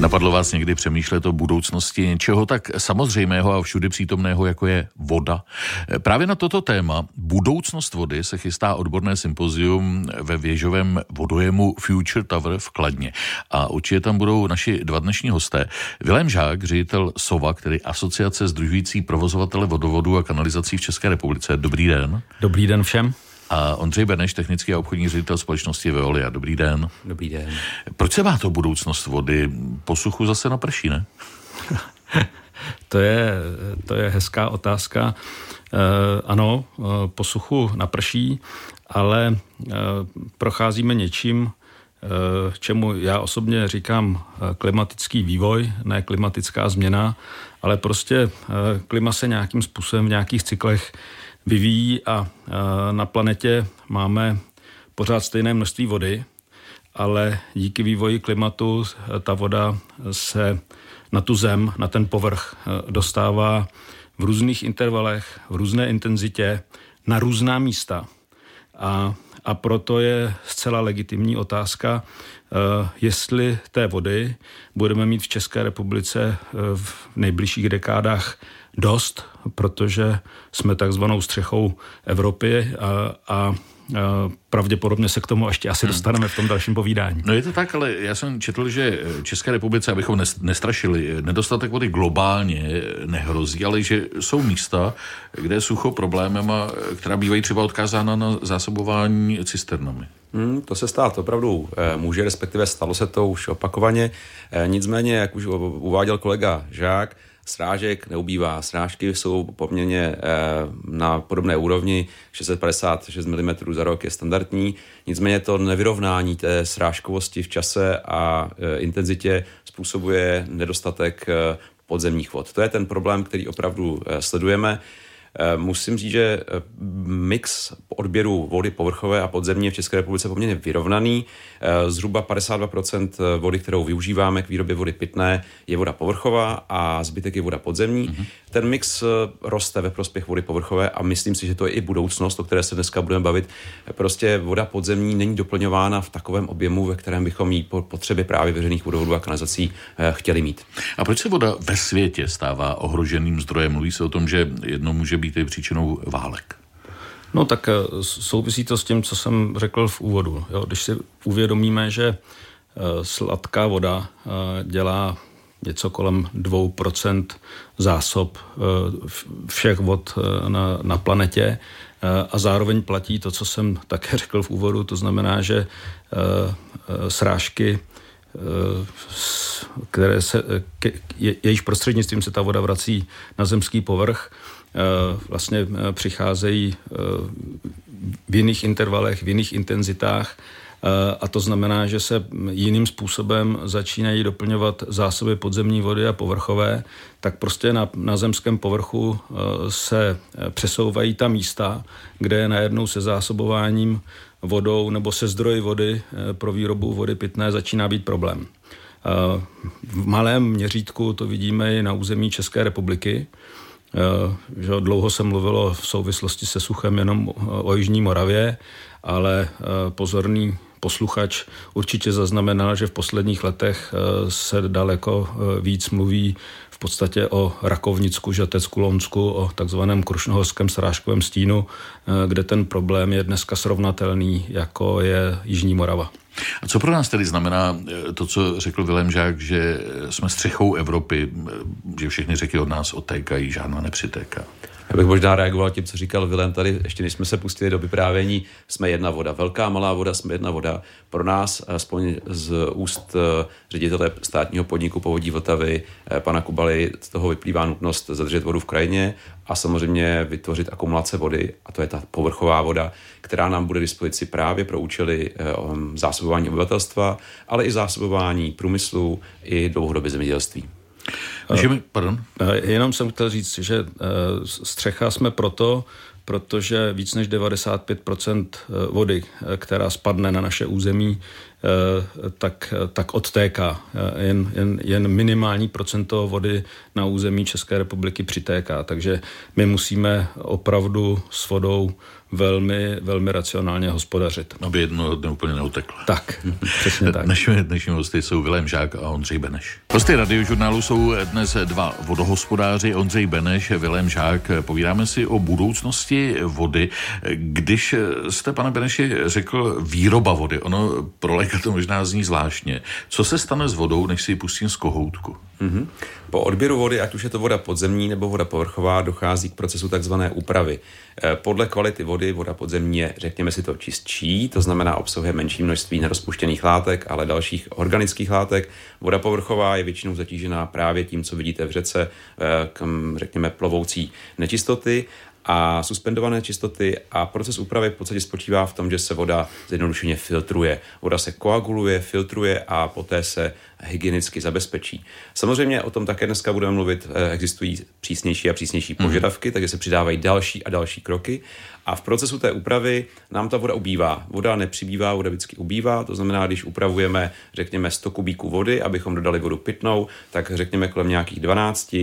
Napadlo vás někdy přemýšlet o budoucnosti něčeho tak samozřejmého a všudy přítomného, jako je voda? Právě na toto téma budoucnost vody se chystá odborné sympozium ve věžovém vodojemu Future Tower v Kladně. A určitě tam budou naši dva dnešní hosté. Vilém Žák, ředitel SOVA, který asociace združující provozovatele vodovodu a kanalizací v České republice. Dobrý den. Dobrý den všem a Ondřej Beneš, technický a obchodní ředitel společnosti Veolia. Dobrý den. Dobrý den. Proč se má to budoucnost vody? Po suchu zase naprší, ne? to, je, to je hezká otázka. E, ano, eh, po suchu naprší, ale e, procházíme něčím, čemu já osobně říkám klimatický vývoj, ne klimatická změna, ale prostě klima se nějakým způsobem v nějakých cyklech vyvíjí a na planetě máme pořád stejné množství vody, ale díky vývoji klimatu ta voda se na tu zem, na ten povrch dostává v různých intervalech, v různé intenzitě, na různá místa. A, a proto je zcela legitimní otázka, jestli té vody budeme mít v České republice v nejbližších dekádách dost, protože jsme takzvanou střechou Evropy a, a pravděpodobně se k tomu ještě asi hmm. dostaneme v tom dalším povídání. No je to tak, ale já jsem četl, že České republice, abychom nestrašili, nedostatek vody globálně nehrozí, ale že jsou místa, kde je sucho problémem a která bývají třeba odkázána na zásobování cisternami. Hmm, to se stát opravdu eh, může, respektive stalo se to už opakovaně. Eh, nicméně, jak už uváděl kolega Žák, Srážek neubývá. Srážky jsou poměrně eh, na podobné úrovni. 656 mm za rok je standardní. Nicméně to nevyrovnání té srážkovosti v čase a eh, intenzitě způsobuje nedostatek eh, podzemních vod. To je ten problém, který opravdu sledujeme. Eh, musím říct, že eh, mix odběru vody povrchové a podzemní v České republice je poměrně vyrovnaný. Eh, zhruba 52% vody, kterou využíváme k výrobě vody pitné, je voda povrchová a zbytek je voda podzemní. Mm-hmm. Ten mix roste ve prospěch vody povrchové a myslím si, že to je i budoucnost, o které se dneska budeme bavit. Prostě voda podzemní není doplňována v takovém objemu, ve kterém bychom ji po potřebě právě veřejných vodovodů a kanalizací chtěli mít. A proč se voda ve světě stává ohroženým zdrojem? Mluví se o tom, že jedno může být i příčinou válek. No tak eh, souvisí to s tím, co jsem řekl v úvodu. Jo, když si uvědomíme, že eh, sladká voda eh, dělá něco kolem 2% zásob všech vod na, na planetě a zároveň platí to, co jsem také řekl v úvodu, to znamená, že srážky které se, je, jejíž prostřednictvím se ta voda vrací na zemský povrch, vlastně eh, přicházejí eh, v jiných intervalech, v jiných intenzitách a to znamená, že se jiným způsobem začínají doplňovat zásoby podzemní vody a povrchové, tak prostě na, na zemském povrchu se přesouvají ta místa, kde najednou se zásobováním vodou nebo se zdroji vody pro výrobu vody pitné začíná být problém. V malém měřítku to vidíme i na území České republiky, Eh, že dlouho se mluvilo v souvislosti se suchem jenom o Jižní Moravě, ale eh, pozorný posluchač určitě zaznamenal, že v posledních letech eh, se daleko víc mluví v podstatě o Rakovnicku, Žatecku, Lonsku, o takzvaném krušnohorském srážkovém stínu, kde ten problém je dneska srovnatelný, jako je Jižní Morava. A co pro nás tedy znamená eh, to, co řekl Vilém Žák, že jsme střechou Evropy, eh, že všechny řeky od nás odtékají, žádná nepřitéká? Já bych možná reagoval tím, co říkal Vilém tady, ještě než jsme se pustili do vyprávění, jsme jedna voda. Velká, malá voda, jsme jedna voda. Pro nás, aspoň z úst eh, ředitele státního podniku Povodí Vltavy, eh, pana Kubaly, z toho vyplývá nutnost zadržet vodu v krajině a samozřejmě vytvořit akumulace vody, a to je ta povrchová voda, která nám bude dispozici právě pro účely eh, zásobování obyvatelstva, ale i zásobování průmyslu i dlouhodobě zemědělství. Můžeme, pardon? Jenom jsem chtěl říct, že eh, střecha jsme proto, protože víc než 95% eh, vody, eh, která spadne na naše území, tak, tak odtéká. Jen, jen, jen minimální procento vody na území České republiky přitéká. Takže my musíme opravdu s vodou velmi, velmi racionálně hospodařit. Aby jedno dne úplně neuteklo. Tak, přesně tak. Dnešní, dnešní hosty jsou Vilém Žák a Ondřej Beneš. Hosty radiožurnálu jsou dnes dva vodohospodáři, Ondřej Beneš, Vilém Žák. Povídáme si o budoucnosti vody. Když jste, pane Beneši, řekl výroba vody, ono pro léka to možná zní zvláštně. Co se stane s vodou, než si ji pustím z kohoutku? Mm-hmm. Po odběru vody, ať už je to voda podzemní nebo voda povrchová, dochází k procesu takzvané úpravy. Eh, podle kvality vody voda podzemní je, řekněme si to, čistší, to znamená obsahuje menší množství nerozpuštěných látek, ale dalších organických látek. Voda povrchová je většinou zatížená právě tím, co vidíte v řece, eh, řekněme, plovoucí nečistoty a suspendované čistoty a proces úpravy v podstatě spočívá v tom, že se voda zjednodušeně filtruje. Voda se koaguluje, filtruje a poté se hygienicky zabezpečí. Samozřejmě o tom také dneska budeme mluvit, eh, existují přísnější a přísnější mhm. požadavky, mm. takže se přidávají další a další kroky a v procesu té úpravy nám ta voda ubývá. Voda nepřibývá, voda vždycky ubývá, to znamená, když upravujeme, řekněme, 100 kubíků vody, abychom dodali vodu pitnou, tak řekněme kolem nějakých 12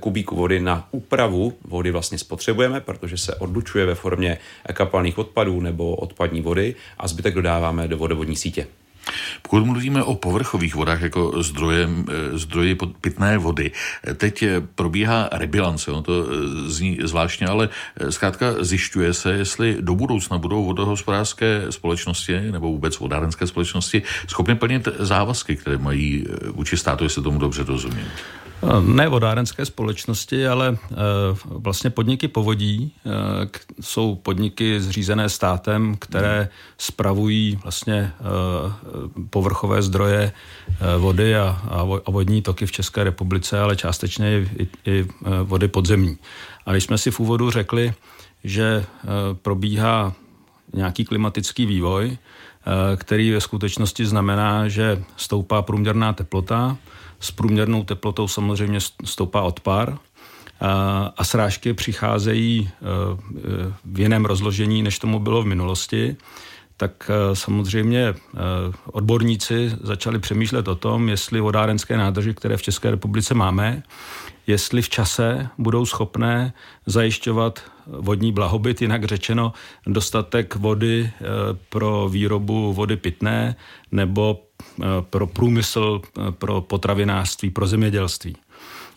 kubíků vody na úpravu vody vlastně spotřebujeme, protože se odlučuje ve formě kapalných odpadů nebo odpadní vody a zbytek dodáváme do vodovodní sítě. Pokud mluvíme o povrchových vodách jako zdroje, eh, zdroji pitné vody, eh, teď eh, probíhá rebilance, ono to zní zvláštně, ale zkrátka zjišťuje se, jestli do budoucna budou vodohospodářské společnosti nebo vůbec vodárenské společnosti schopny plnit závazky, které mají vůči státu, jestli tomu dobře rozumím. Ne vodárenské společnosti, ale eh, vlastně podniky povodí eh, jsou podniky zřízené státem, které spravují vlastně eh, povrchové zdroje vody a vodní toky v České republice, ale částečně i vody podzemní. A když jsme si v úvodu řekli, že probíhá nějaký klimatický vývoj, který ve skutečnosti znamená, že stoupá průměrná teplota, s průměrnou teplotou samozřejmě stoupá odpar. A srážky přicházejí e, v jiném rozložení, než tomu bylo v minulosti, tak samozřejmě odborníci začali přemýšlet o tom, jestli vodárenské nádrže, které v České republice máme, jestli v čase budou schopné zajišťovat vodní blahobyt, jinak řečeno dostatek vody pro výrobu vody pitné nebo Eh, pro průmysl, eh, pro potravinářství, pro zemědělství.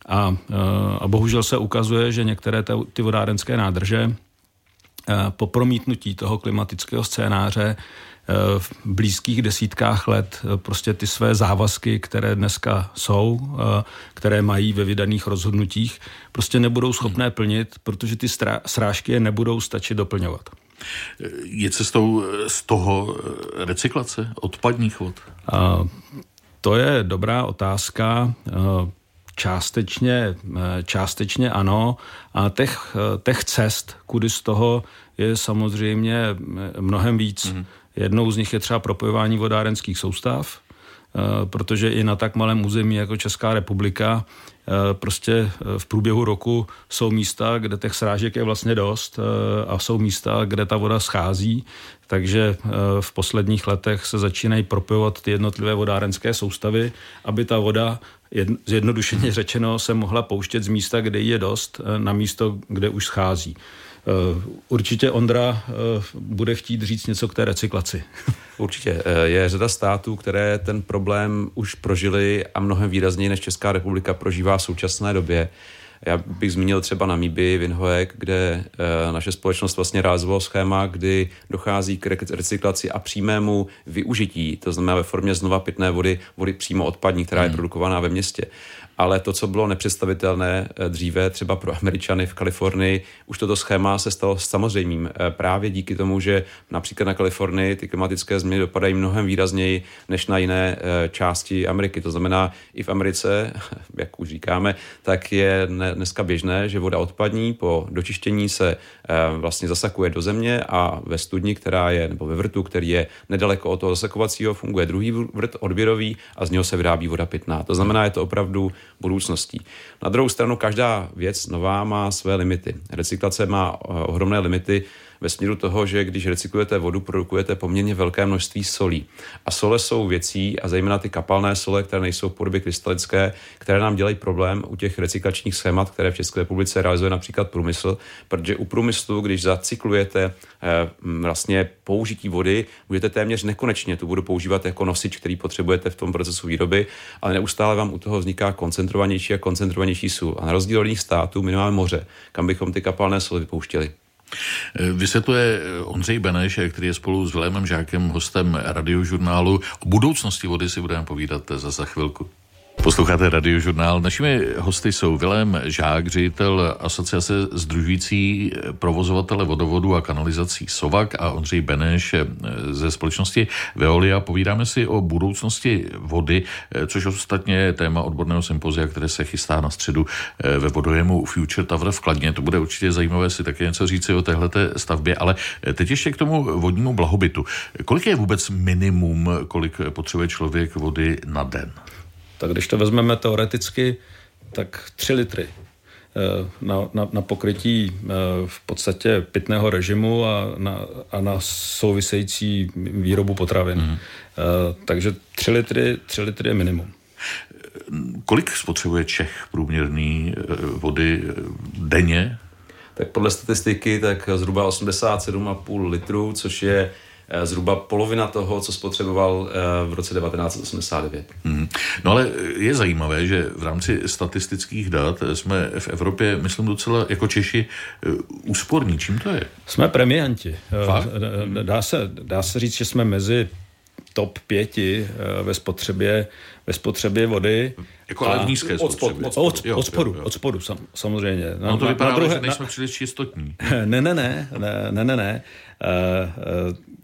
A, eh, a bohužel se ukazuje, že některé ty vodárenské nádrže po promítnutí toho klimatického scénáře v blízkých desítkách let prostě ty své závazky, které dneska jsou, které mají ve vydaných rozhodnutích, prostě nebudou schopné plnit, protože ty srážky je nebudou stačit doplňovat. Je cestou z toho recyklace odpadních vod? To je dobrá otázka. Částečně, částečně ano. A těch, těch cest, kudy z toho je samozřejmě mnohem víc. Mm-hmm. Jednou z nich je třeba propojování vodárenských soustav, protože i na tak malém území jako Česká republika Eh, prostě eh, v průběhu roku jsou místa, kde těch srážek je vlastně dost eh, a jsou místa, kde ta voda schází, takže v posledních letech se začínají propojovat ty jednotlivé vodárenské soustavy, aby ta voda zjednodušeně řečeno se mohla pouštět z místa, kde je dost, na místo, kde už schází. Eh, určitě Ondra eh, bude chtít říct něco k té recyklaci. Určitě. Eh, je řada států, které ten problém už prožili a mnohem výrazněji než Česká republika prožívá v současné době. Já bych zmínil třeba Namíby, Vinhoek, kde naše společnost vlastně rázovalo schéma, kdy dochází k recyklaci a přímému využití, to znamená ve formě znova pitné vody, vody přímo odpadní, která je hmm. produkovaná ve městě ale to, co bylo nepředstavitelné eh, dříve třeba pro Američany v Kalifornii, už toto schéma se stalo samozřejmým eh, právě díky tomu, že například na Kalifornii ty klimatické změny dopadají mnohem výrazněji než na jiné eh, části Ameriky. To znamená, i v Americe, jak už říkáme, tak je dneska běžné, že voda odpadní po dočištění se vlastně zasakuje do země a ve studni, která je, nebo ve vrtu, který je nedaleko od toho zasakovacího, funguje druhý vrt odběrový a z něho se vyrábí voda pitná. To znamená, je to opravdu budoucností. Na druhou stranu každá věc nová má své limity. Recyklace má eh, ohromné limity ve směru toho, že když recyklujete vodu, produkujete poměrně velké množství solí. A sole jsou věcí, a zejména ty kapalné sole, které nejsou v podobě krystalické, které nám dělají problém u těch recyklačních schémat, které v České republice realizuje například průmysl, protože u průmyslu, když zacyklujete eh, vlastně použití vody, budete téměř nekonečně tu vodu používat jako nosič, který potřebujete v tom procesu výroby, ale neustále vám u toho vzniká koncentrovanější a koncentrovanější sůl. A na rozdíl od jiných států my máme moře, kam bychom ty kapalné soli vypouštěli. Vysvětluje Ondřej Beneš, který je spolu s Vilémem Žákem hostem radiožurnálu. O budoucnosti vody si budeme povídat za, za chvilku. Posloucháte radiožurnál. Našimi hosty jsou Vilém Žák, ředitel asociace združující provozovatele vodovodu a kanalizací Sovak a Ondřej Beneš ze společnosti Veolia. Povídáme si o budoucnosti vody, což ostatně je téma odborného sympozia, které se chystá na středu ve vodojemu Future Tower v Kladně. To bude určitě zajímavé si také něco říci o téhleté stavbě, ale teď ještě k tomu vodnímu blahobytu. Kolik je vůbec minimum, kolik potřebuje člověk vody na den? Tak když to vezmeme teoreticky, tak 3 litry eh, na, na, na pokrytí eh, v podstatě pitného režimu a na, a na související výrobu potravin. Mm. Takže 3 litry, 3 litry je minimum. Kolik spotřebuje Čech průměrný vody denně? Tak podle statistiky tak zhruba 87,5 litrů, což je zhruba polovina toho, co spotřeboval eh, v roce 1989. Hmm. No ale je zajímavé, že v rámci statistických dat jsme v Evropě, myslím docela jako Češi, eh, úsporní. Čím to je? Jsme premianti. Dá se, dá se říct, že jsme mezi top pěti ve spotřebě, ve spotřebě vody. Jako ale v nízké spotřebě. Od, od, od, od spodu, jo, jo. od spodu sam, samozřejmě. Na, no to vypadá, na druhé, že nejsme na, příliš čistotní. Ne, ne, ne, ne, ne, ne. ne. Uh, uh,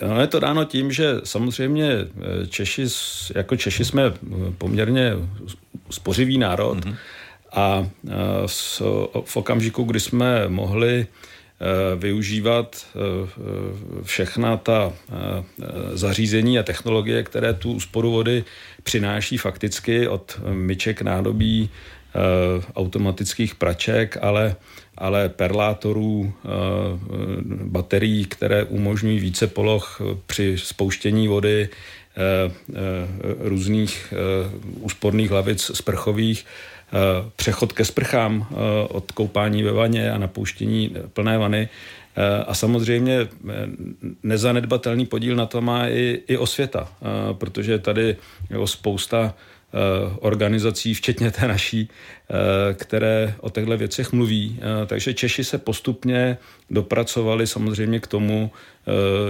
No, je to dáno tím, že samozřejmě eh, Češi, jako Češi jsme eh, poměrně spořivý národ mm-hmm. a eh, v okamžiku, kdy jsme mohli využívat všechna ta zařízení a technologie, které tu úsporu vody přináší fakticky od myček, nádobí, automatických praček, ale ale perlátorů, eh, baterií, které umožňují více poloh při spouštění vody, eh, eh, různých úsporných hlavic sprchových, přechod ke sprchám od koupání ve vaně a napouštění plné vany. A samozřejmě nezanedbatelný podíl na to má i, i osvěta, protože tady je spousta Eh, organizací, včetně té naší, eh, které o těchto věcech mluví. Eh, takže Češi se postupně dopracovali samozřejmě k tomu,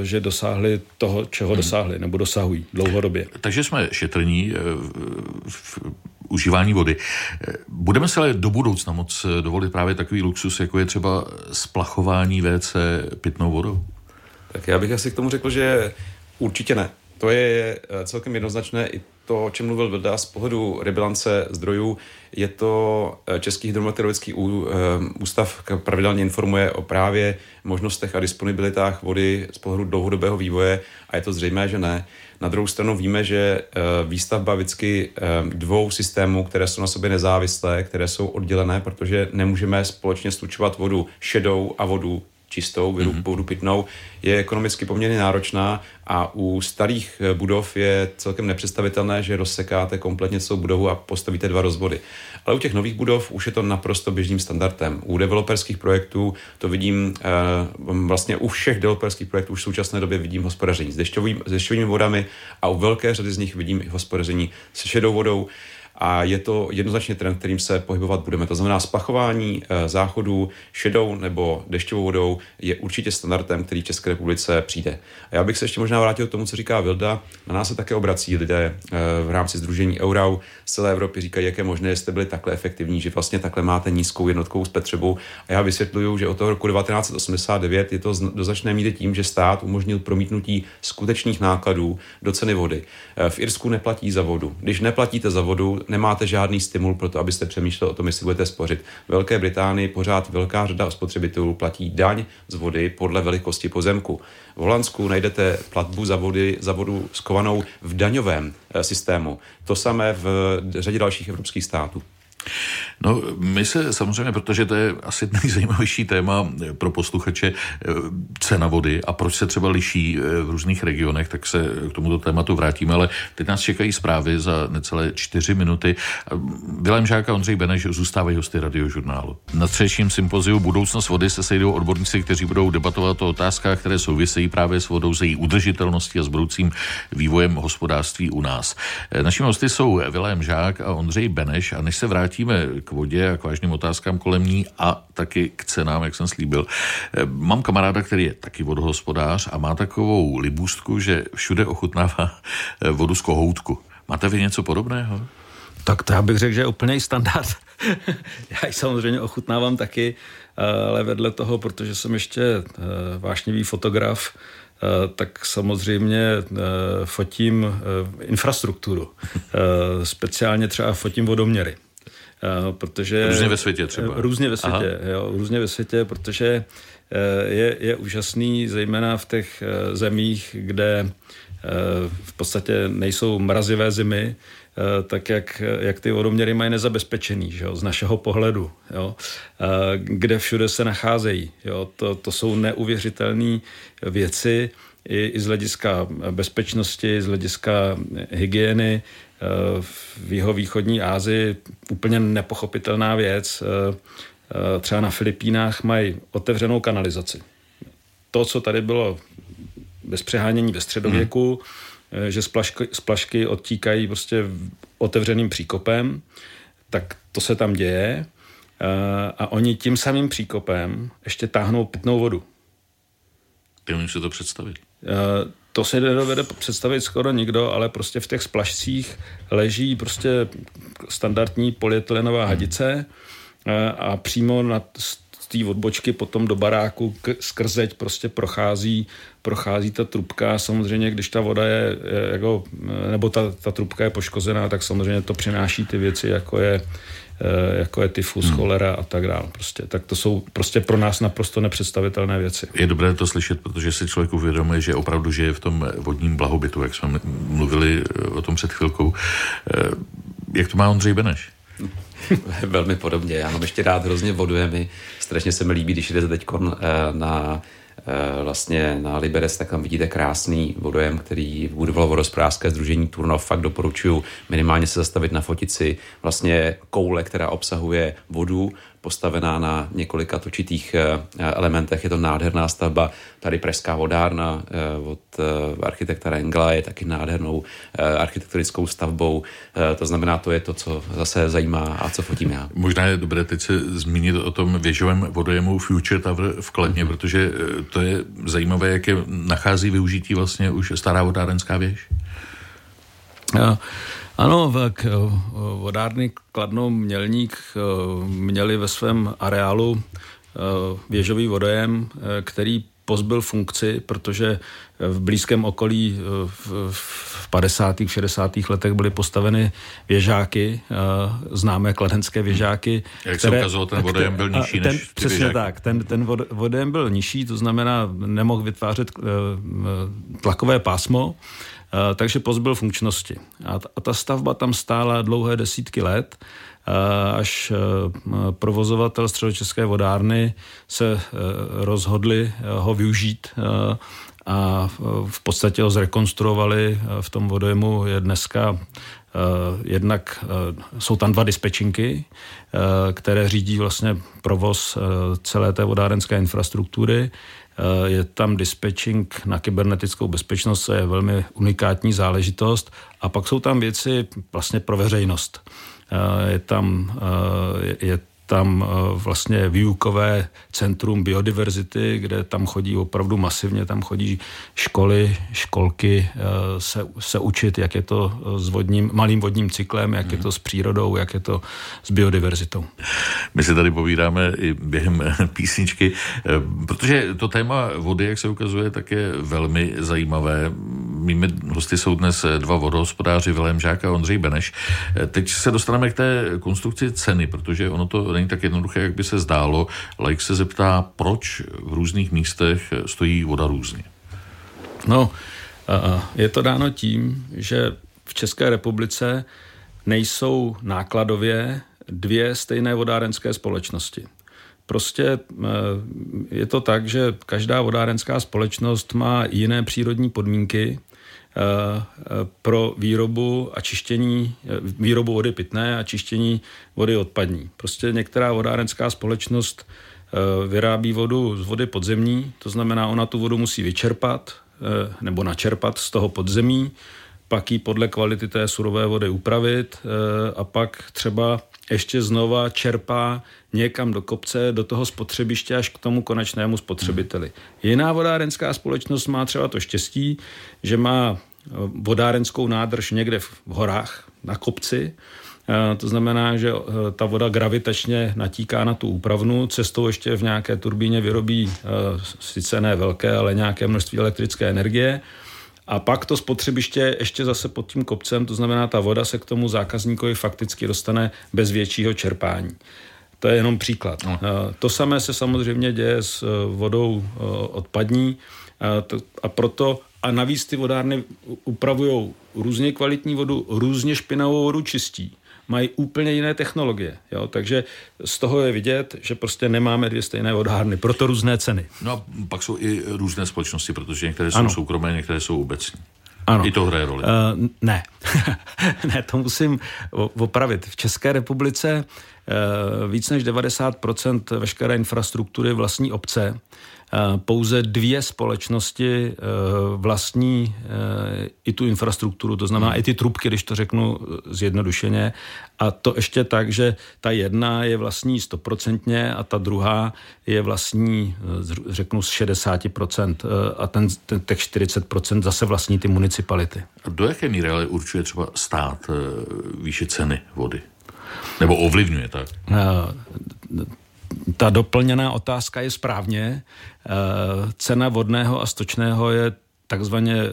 že dosáhli toho, čeho hmm. dosáhli, nebo dosahují dlouhodobě. Takže jsme šetrní v užívání vody. Budeme se ale do budoucna moc dovolit právě takový luxus, jako je třeba splachování WC pitnou vodou? Tak já bych asi k tomu řekl, že určitě ne. To je celkem jednoznačné i to, o čem mluvil Vilda z pohledu rebilance zdrojů, je to eh, Český hydrometeorologický eh, ústav pravidelně informuje o právě možnostech a disponibilitách vody z pohledu dlouhodobého vývoje a je to zřejmé, že ne. Na druhou stranu víme, že eh, výstavba vždycky dvou systémů, které jsou na sobě nezávislé, které jsou oddělené, protože nemůžeme společně slučovat vodu šedou a vodu čistou, mm-hmm. vodu pitnou, je ekonomicky poměrně náročná a u starých eh, budov je celkem nepředstavitelné, že rozsekáte kompletně celou budovu a postavíte dva rozvody. Ale u těch nových budov už je to naprosto běžným standardem. U developerských projektů to vidím eh, vlastně u všech developerských projektů už v současné době vidím hospodaření s dešťovými vodami a u velké řady z nich vidím i hospodaření se šedou vodou a je to jednoznačně trend, kterým se pohybovat budeme. To znamená, splachování eh, záchodů šedou nebo dešťovou vodou je určitě standardem, který v České republice přijde. A já bych se ještě možná vrátil k tomu, co říká Vilda. Na nás se také obrací lidé eh, v rámci Združení Eurau z celé Evropy říkají, jak je možné, že jste byli takhle efektivní, že vlastně takhle máte nízkou jednotkovou spotřebu. A já vysvětluju, že od toho roku 1989 je to do značné míry tím, že stát umožnil promítnutí skutečných nákladů do ceny vody. Eh, v Irsku neplatí za vodu. Když neplatíte za vodu, nemáte žádný stimul pro to, abyste přemýšleli o tom, jestli budete spořit. V Velké Británii pořád velká řada spotřebitelů platí daň z vody podle velikosti pozemku. V Holandsku najdete platbu za, vody, za vodu skovanou v daňovém eh, systému. To samé v řadě dalších evropských států. No, my se samozřejmě, protože to je asi nejzajímavější téma pro posluchače, eh, cena vody a proč se třeba liší eh, v různých regionech, tak se k tomuto tématu vrátíme, ale teď nás čekají zprávy za necelé čtyři minuty. Vilém Žák a Ondřej Beneš zůstávají hosty radiožurnálu. Na třeším sympoziu Budoucnost vody se sejdou odborníci, kteří budou debatovat o otázkách, které souvisejí právě s vodou, se její udržitelností a s budoucím vývojem hospodářství u nás. Eh, našimi hosty jsou Vilém Žák a Ondřej Beneš a než se vrátíme k vodě a k vážným otázkám kolem ní a taky k cenám, jak jsem slíbil. Eh, mám kamaráda, který je taky vodohospodář a má takovou libůstku, že všude ochutnává eh, vodu z kohoutku. Máte vy něco podobného? Tak to já bych řekl, že je úplný standard. já ji samozřejmě ochutnávám taky, eh, ale vedle toho, protože jsem ještě vášnivý fotograf, tak samozřejmě fotím infrastrukturu. Speciálně třeba fotím vodoměry. Eh, protože... Různě ve světě třeba. Různě ve světě, jo, různě ve světě, protože eh, je, je úžasný, zejména v těch eh, zemích, kde v podstatě nejsou mrazivé zimy, tak jak, jak ty vodoměry mají nezabezpečený, že jo, z našeho pohledu, jo, kde všude se nacházejí. Jo, to, to jsou neuvěřitelné věci i, i z hlediska bezpečnosti, z hlediska hygieny, v jeho východní Ázii úplně nepochopitelná věc. Eh, eh, třeba na Filipínách mají otevřenou kanalizaci. To, co tady bylo bez přehánění ve středověku, hmm. že z plašky, z plašky odtíkají prostě otevřeným příkopem, tak to se tam děje a oni tím samým příkopem ještě táhnou pitnou vodu. Umím si to představit. To si nedovede představit skoro nikdo, ale prostě v těch splašcích leží prostě standardní polyetylenová hadice eh, a přímo na té odbočky potom do baráku skrzeť prostě prochází, prochází ta trubka. Samozřejmě, když ta voda je, jako, nebo ta, ta trubka je poškozená, tak samozřejmě to přináší ty věci, jako je Eh, jako je tyfus, hmm. cholera a tak dále. Prostě, tak to jsou prostě pro nás naprosto nepředstavitelné věci. Je dobré to slyšet, protože si člověk uvědomuje, že opravdu žije v tom vodním blahobytu, jak jsme mluvili eh, o tom před chvilkou. Eh, jak to má Ondřej Beneš? Velmi podobně. Já mám ještě rád hrozně vodu. Mi strašně se mi líbí, když jdete teď na Eh, vlastně na Liberec, tak tam vidíte krásný vodojem, který budovalo vodospodářské združení Turnov. Fakt doporučuji minimálně se zastavit na fotici vlastně koule, která obsahuje vodu postavená na několika točitých eh, elementech. Je to nádherná stavba. Tady Pražská vodárna eh, od eh, architekta Rengla je taky nádhernou architektonickou stavbou. To znamená, to je to, co zase zajímá a co fotím já. Možná je dobré teď se zmínit o tom věžovém vodojemu Future Tower v Kladně, mm-hmm. protože to je zajímavé, jak je nachází využití vlastně už stará vodárenská věž. Ja. Ano, k vodárny Kladno Mělník eh, měli ve svém areálu eh, věžový vodojem, eh, který pozbyl funkci, protože v blízkém okolí v 50. 60. letech byly postaveny věžáky, známé kladenské věžáky. Jak které, se ukázalo, ten vodojem byl nižší ten, než Přesně věžáky. tak, ten, ten vodojem byl nižší, to znamená, nemohl vytvářet tlakové pásmo, Eh, takže pozbyl funkčnosti. A ta stavba tam stála dlouhé desítky let, eh, až eh, provozovatel středočeské vodárny se rozhodli ho využít a v podstatě ho zrekonstruovali. V tom vodojemu je dneska jednak jsou tam dva dispečinky, které řídí vlastně provoz celé té vodárenské infrastruktury. Eh, je tam dispatching na kybernetickou bezpečnost, co je velmi unikátní záležitost. A pak jsou tam věci vlastně pro veřejnost. Eh, je tam, eh, je tam eh, vlastně výukové centrum biodiverzity, kde tam chodí opravdu masivně, tam chodí školy, školky eh, se, se učit, jak je to s vodním, malým vodním cyklem, jak je to s přírodou, jak je to s biodiverzitou. My si tady povídáme i během písničky, eh, protože to téma vody, jak se ukazuje, tak je velmi zajímavé. Mými hosty jsou dnes dva vodohospodáři, Vilém Žák a Ondřej Beneš. Teď se dostaneme k té konstrukci ceny, protože ono to není tak jednoduché, jak by se zdálo. Like se zeptá, proč v různých místech stojí voda různě. No, je to dáno tím, že v České republice nejsou nákladově dvě stejné vodárenské společnosti. Prostě eh, je to tak, že každá vodárenská společnost má jiné přírodní podmínky eh, pro výrobu a čištění, výrobu vody pitné a čištění vody odpadní. Prostě některá vodárenská společnost vyrábí vodu z vody podzemní, to znamená, ona tu vodu musí vyčerpat nebo načerpat z toho podzemí, pak ji podle kvality té surové vody upravit a pak třeba ještě znova čerpá někam do kopce, do toho spotřebiště až k tomu konečnému spotřebiteli. Jiná vodárenská společnost má třeba to štěstí, že má eh, vodárenskou nádrž někde v horách na kopci, eh, to znamená, že eh, ta voda gravitačně natíká na tu úpravnu, cestou ještě v nějaké turbíně vyrobí sice ne velké, ale nějaké množství elektrické energie a pak to spotřebiště ještě zase pod tím kopcem, to znamená, ta voda se k tomu zákazníkovi fakticky dostane bez většího čerpání. To je jenom příklad. No. To samé se samozřejmě děje s e, vodou e, odpadní a proto a navíc ty vodárny upravují různě kvalitní vodu, různě špinavou vodu čistí mají úplně jiné technologie. Jo? Takže z toho je vidět, že prostě nemáme dvě stejné vodárny, proto různé ceny. No a pak jsou i různé společnosti, protože některé jsou ano. soukromé, některé jsou obecní. Ano. I to hraje roli. Uh, ne. ne, to musím opravit. V České republice uh, víc než 90% veškeré infrastruktury vlastní obce. Eh, pouze dvě společnosti eh, vlastní eh, i tu infrastrukturu, to znamená hmm. i ty trubky, když to řeknu zjednodušeně. A to ještě tak, že ta jedna je vlastní stoprocentně a ta druhá je vlastní, řeknu, z 60%. A ten, ten těch 40% zase vlastní ty municipality. A do jaké míry ale určuje třeba stát výše ceny vody? Nebo ovlivňuje tak? Ta doplněná otázka je správně. Eh, cena vodného a stočného je takzvaně eh,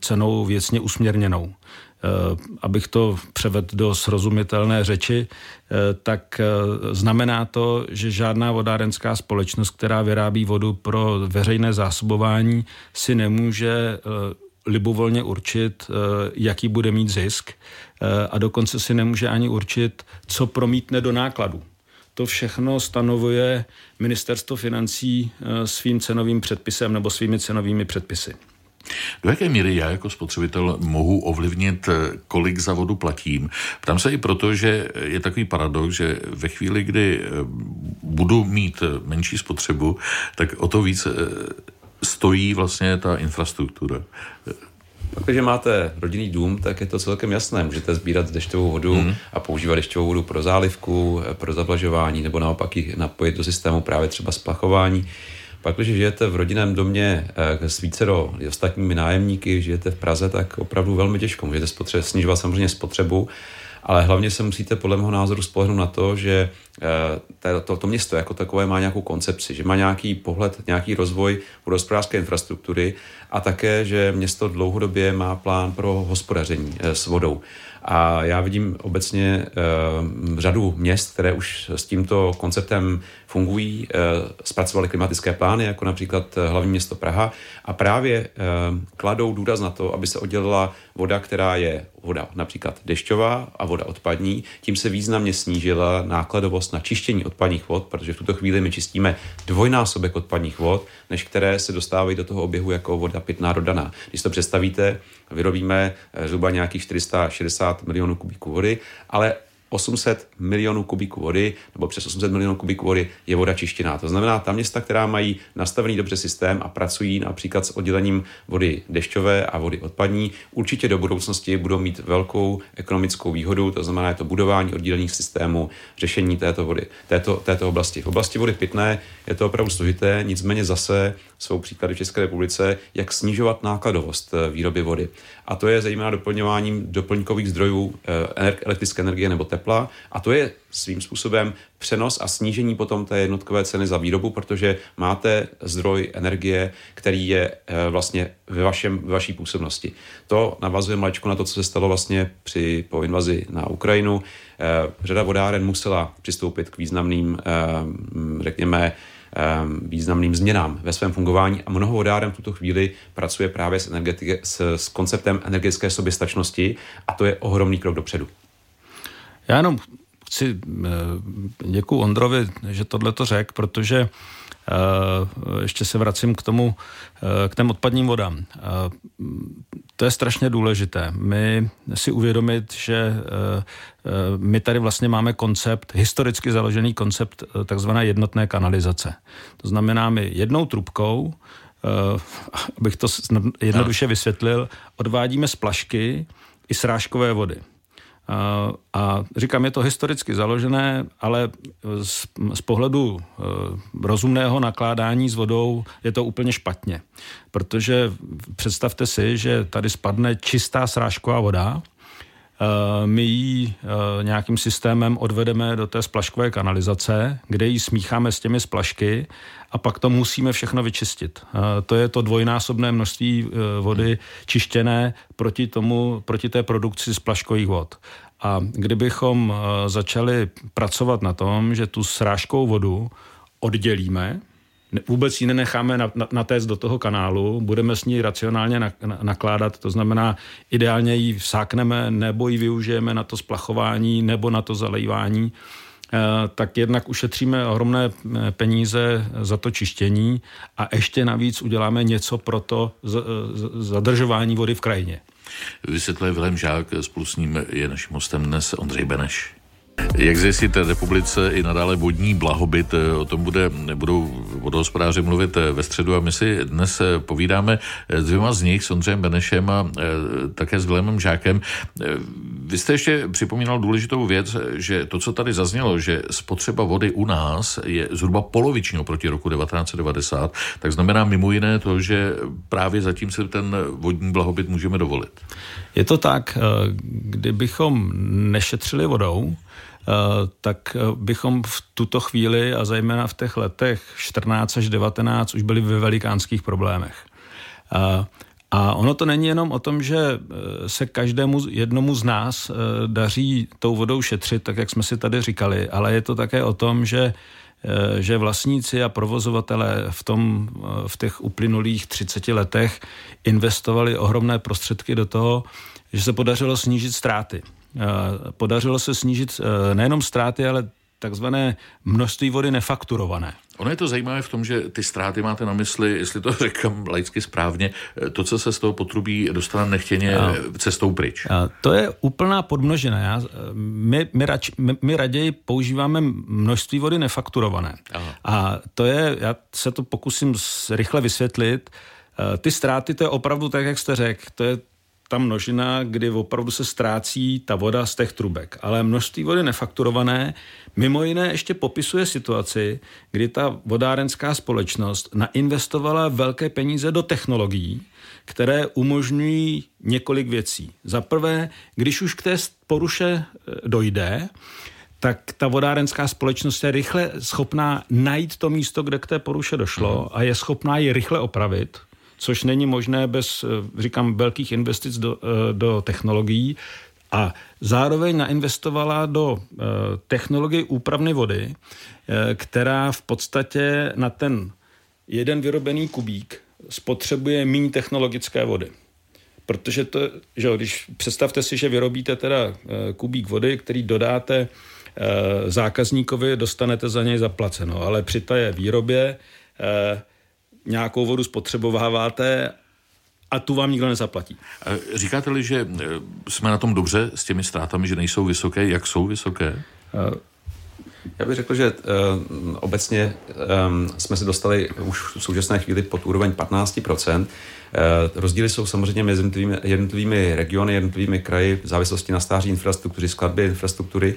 cenou věcně usměrněnou. Eh, abych to převedl do srozumitelné řeči, tak znamená to, že žádná vodárenská společnost, která vyrábí vodu pro veřejné zásobování, si nemůže libovolně určit, jaký bude mít zisk a dokonce si nemůže ani určit, co promítne do nákladu. To všechno stanovuje ministerstvo financí eh, svým cenovým předpisem nebo svými cenovými předpisy. Do jaké míry já jako spotřebitel mohu ovlivnit, eh, kolik za vodu platím? Ptám se i proto, že je takový paradox, že ve chvíli, kdy eh, budu mít menší spotřebu, tak o to víc stojí vlastně ta infrastruktura. Pak, když máte rodinný dům, tak je to celkem jasné. Můžete sbírat dešťovou vodu hmm. a používat dešťovou vodu pro zálivku, pro zavlažování nebo naopak ji napojit do systému právě třeba splachování. Pak, když žijete v rodinném domě eh, s vícero ostatními nájemníky, žijete v Praze, tak opravdu velmi těžko. Můžete spotře- snižovat samozřejmě spotřebu, ale hlavně se musíte podle mého názoru spolehnout na to, že eh, to, to město jako takové má nějakou koncepci, že má nějaký pohled, nějaký rozvoj vodohospodářské infrastruktury a také, že město dlouhodobě má plán pro hospodaření eh, s vodou. A já vidím obecně uh, řadu měst, které už s tímto konceptem fungují, uh, zpracovali klimatické plány, jako například hlavní město Praha, a právě kladou důraz na to, aby se oddělila voda, která je voda například dešťová a voda odpadní. Tím se významně snížila nákladovost na čištění odpadních vod, protože v tuto chvíli my čistíme dvojnásobek odpadních vod, než které se dostávají do toho oběhu jako voda pitná dodaná. Když to představíte, vyrobíme eh, zhruba nějakých 460 milionů kubíků vody, ale 800 milionů kubíků vody, nebo přes 800 milionů kubíků vody je voda čištěná. To znamená, ta města, která mají nastavený dobře systém a pracují například s oddělením vody dešťové a vody odpadní, určitě do budoucnosti budou mít velkou ekonomickou výhodu, to znamená, je to budování oddělených systémů, řešení této vody, této, této oblasti. V oblasti vody pitné je to opravdu složité, nicméně zase jsou příklady v České republice, jak snižovat nákladovost eh, výroby vody. A to je zejména doplňováním doplňkových zdrojů eh, elektrické energie nebo tepla. A to je svým způsobem přenos a snížení potom té jednotkové ceny za výrobu, protože máte zdroj energie, který je eh, vlastně ve, vašem, ve vaší působnosti. To navazuje mlečko na to, co se stalo vlastně při, po invazi na Ukrajinu. Řada vodáren musela přistoupit k významným, řekněme, významným změnám ve svém fungování a mnoho vodáren v tuto chvíli pracuje právě s, s, s konceptem energetické soběstačnosti a to je ohromný krok dopředu. Já jenom chci děkuji Ondrovi, že tohle to řekl, protože ještě se vracím k tomu, k těm odpadním vodám. To je strašně důležité. My si uvědomit, že my tady vlastně máme koncept, historicky založený koncept takzvané jednotné kanalizace. To znamená, my jednou trubkou abych to jednoduše vysvětlil, odvádíme z plašky i srážkové vody. A říkám, je to historicky založené, ale z, z pohledu uh, rozumného nakládání s vodou je to úplně špatně. Protože představte si, že tady spadne čistá srážková voda, my ji eh, nějakým systémem odvedeme do té splaškové kanalizace, kde ji smícháme s těmi splašky a pak to musíme všechno vyčistit. Eh, to je to dvojnásobné množství vody čištěné proti, tomu, proti té produkci splaškových vod. A kdybychom začali pracovat na tom, že tu srážkou vodu oddělíme, vůbec ji nenecháme natéct do toho kanálu, budeme s ní racionálně nakládat, to znamená ideálně ji vsákneme nebo ji využijeme na to splachování nebo na to zalejvání, eh, tak jednak ušetříme ohromné eh, peníze za to čištění a ještě navíc uděláme něco pro to zadržování vody v krajině. Vysvětluje Vilém Žák, spolu s ním je naším hostem dnes Ondřej Beneš. Jak zjistit republice i nadále vodní blahobyt, eh, o tom bude, budou vodohospodáři mluvit eh, ve středu a my si dnes eh, povídáme s dvěma z nich, s Ondřejem Benešem a také s Vilémem Žákem. Vy jste ještě připomínal důležitou věc, že to, co tady zaznělo, že spotřeba vody u nás je zhruba poloviční oproti roku 1990, tak znamená mimo jiné to, že právě zatím se ten vodní blahobyt můžeme dovolit. Je to tak, kdybychom nešetřili vodou, tak eh, bychom v tuto chvíli a zejména v těch letech 14 až 19 už byli ve velikánských problémech. Eh, a ono to není jenom o tom, že se každému jednomu z nás daří tou vodou šetřit, tak jak jsme si tady říkali, ale je to také o tom, že že vlastníci a provozovatelé v, tom, v těch uplynulých 30 letech investovali ohromné prostředky do toho, že se podařilo snížit ztráty. Eh, podařilo se snížit eh, nejenom ztráty, ale takzvané množství vody nefakturované. Ono je to zajímavé v tom, že ty ztráty máte na mysli, jestli to řekám laicky správně, eh, to, co se z toho potrubí dostane nechtěně a, cestou pryč. A to je úplná podmnožina. Já, my, my, rač, my, my raději používáme množství vody nefakturované. Aha. A to je, já se to pokusím rychle vysvětlit, ty ztráty, to je opravdu tak, jak jste řekl, to je ta množina, kdy opravdu se ztrácí ta voda z těch trubek. Ale množství vody nefakturované mimo jiné ještě popisuje situaci, kdy ta vodárenská společnost nainvestovala velké peníze do technologií, které umožňují několik věcí. Za prvé, když už k té poruše e, dojde, tak ta vodárenská společnost je rychle schopná najít to místo, kde k té poruše došlo mhm. a je schopná ji rychle opravit, což není možné bez, eh, říkám, velkých investic do, eh, do technologií. A zároveň nainvestovala do eh, technologie úpravny vody, která v podstatě na ten jeden vyrobený kubík spotřebuje méně technologické vody. Protože to, že když představte si, že vyrobíte teda kubík vody, který dodáte zákazníkovi, dostanete za něj zaplaceno, ale při té výrobě nějakou vodu spotřebováváte a tu vám nikdo nezaplatí. Říkáte-li, že e, jsme na tom dobře s těmi ztrátami, že nejsou vysoké, jak jsou vysoké? E, já bych řekl, že uh, obecně um, jsme se dostali už v současné chvíli pod úroveň 15%. Uh, rozdíly jsou samozřejmě mezi jednotlivými, jednotlivými regiony, jednotlivými kraji v závislosti na stáří infrastruktury, skladby infrastruktury,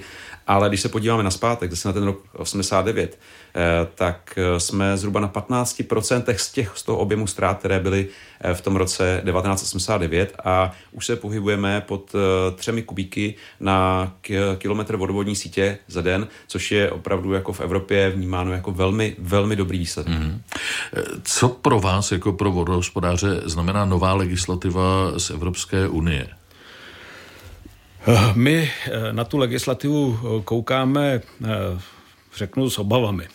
ale když se podíváme na zpátek, zase na ten rok 89, Eh, tak eh, jsme zhruba na 15% z těch z toho objemu ztrát, které byly eh, v tom roce 1989 a už se pohybujeme pod třemi kubíky na kilometr vodovodní sítě za den, což je opravdu jako v Evropě vnímáno jako velmi, velmi dobrý výsledek. Mm-hmm. Co pro vás jako pro vodohospodáře znamená nová legislativa z Evropské unie? My na tu legislativu koukáme, řeknu, s obavami.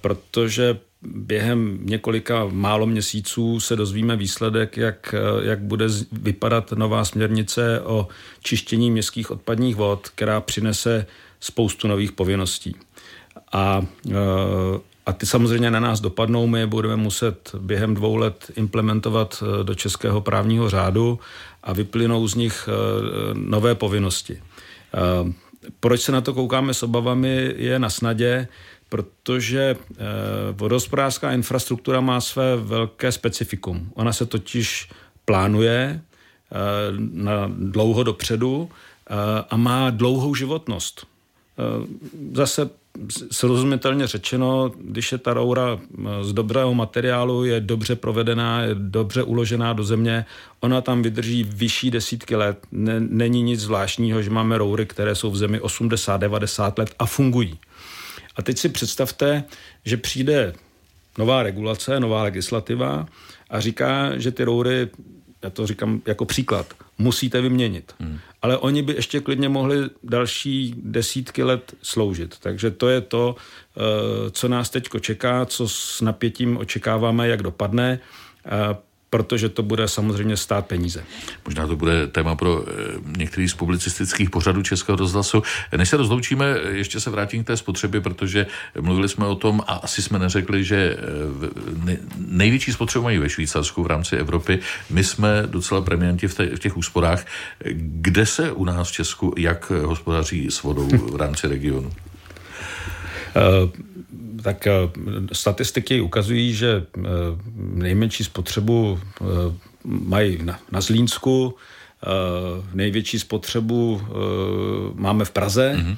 Protože během několika málo měsíců se dozvíme výsledek, jak, jak bude vypadat nová směrnice o čištění městských odpadních vod, která přinese spoustu nových povinností. A, a ty samozřejmě na nás dopadnou, my je budeme muset během dvou let implementovat do českého právního řádu a vyplynou z nich e, nové povinnosti. Proč se na to koukáme s obavami, je na snadě, protože vodospodářská infrastruktura má své velké specifikum. Ona se totiž plánuje na dlouho dopředu a má dlouhou životnost. Zase srozumitelně řečeno, když je ta roura eh, z dobrého materiálu, je dobře provedená, je dobře uložená do země, ona tam vydrží vyšší desítky let. Není nic zvláštního, že máme roury, které jsou v zemi 80-90 let a fungují. A teď si představte, že přijde nová regulace, nová legislativa a říká, že ty roury, já to říkám jako příklad, musíte vyměnit. Hmm. Ale oni by ještě klidně mohli další desítky let sloužit. Takže to je to, eh, co nás teď čeká, co s napětím očekáváme, jak dopadne protože to bude samozřejmě stát peníze. Možná to bude téma pro eh, některý z publicistických pořadů Českého rozhlasu. Než se rozloučíme, ještě se vrátím k té spotřebě, protože mluvili jsme o tom a asi jsme neřekli, že eh, největší spotřebu mají ve Švýcarsku v rámci Evropy. My jsme docela premianti v, v těch úsporách. Kde se u nás v Česku jak hospodaří s vodou v rámci regionu? Uh, tak eh, statistiky ukazují, že eh, nejmenší spotřebu eh, mají na, na Zlínsku, největší spotřebu máme v Praze, mm-hmm.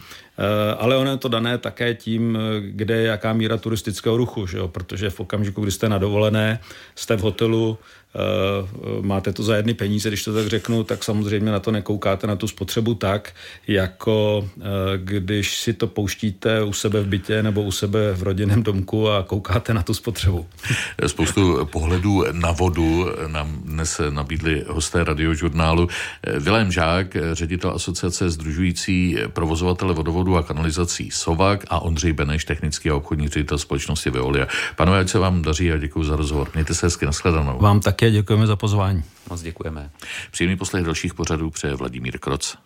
ale ono je to dané také tím, kde je jaká míra turistického ruchu, že jo? protože v okamžiku, kdy jste na dovolené, jste v hotelu, máte to za jedny peníze, když to tak řeknu, tak samozřejmě na to nekoukáte na tu spotřebu tak, jako eh, když si to pouštíte u sebe v bytě nebo u sebe v rodinném domku a koukáte na tu spotřebu. Spoustu pohledů na vodu nám dnes nabídli hosté radiožurnálu. Vilém Žák, ředitel asociace združující provozovatele vodovodu a kanalizací Sovak a Ondřej Beneš, technický a obchodní ředitel společnosti Veolia. Panové, ať se vám daří a děkuji za rozhovor. Mějte se hezky, nashledanou. Vám také děkujeme za pozvání. Moc děkujeme. Příjemný poslech dalších pořadů přeje Vladimír Kroc.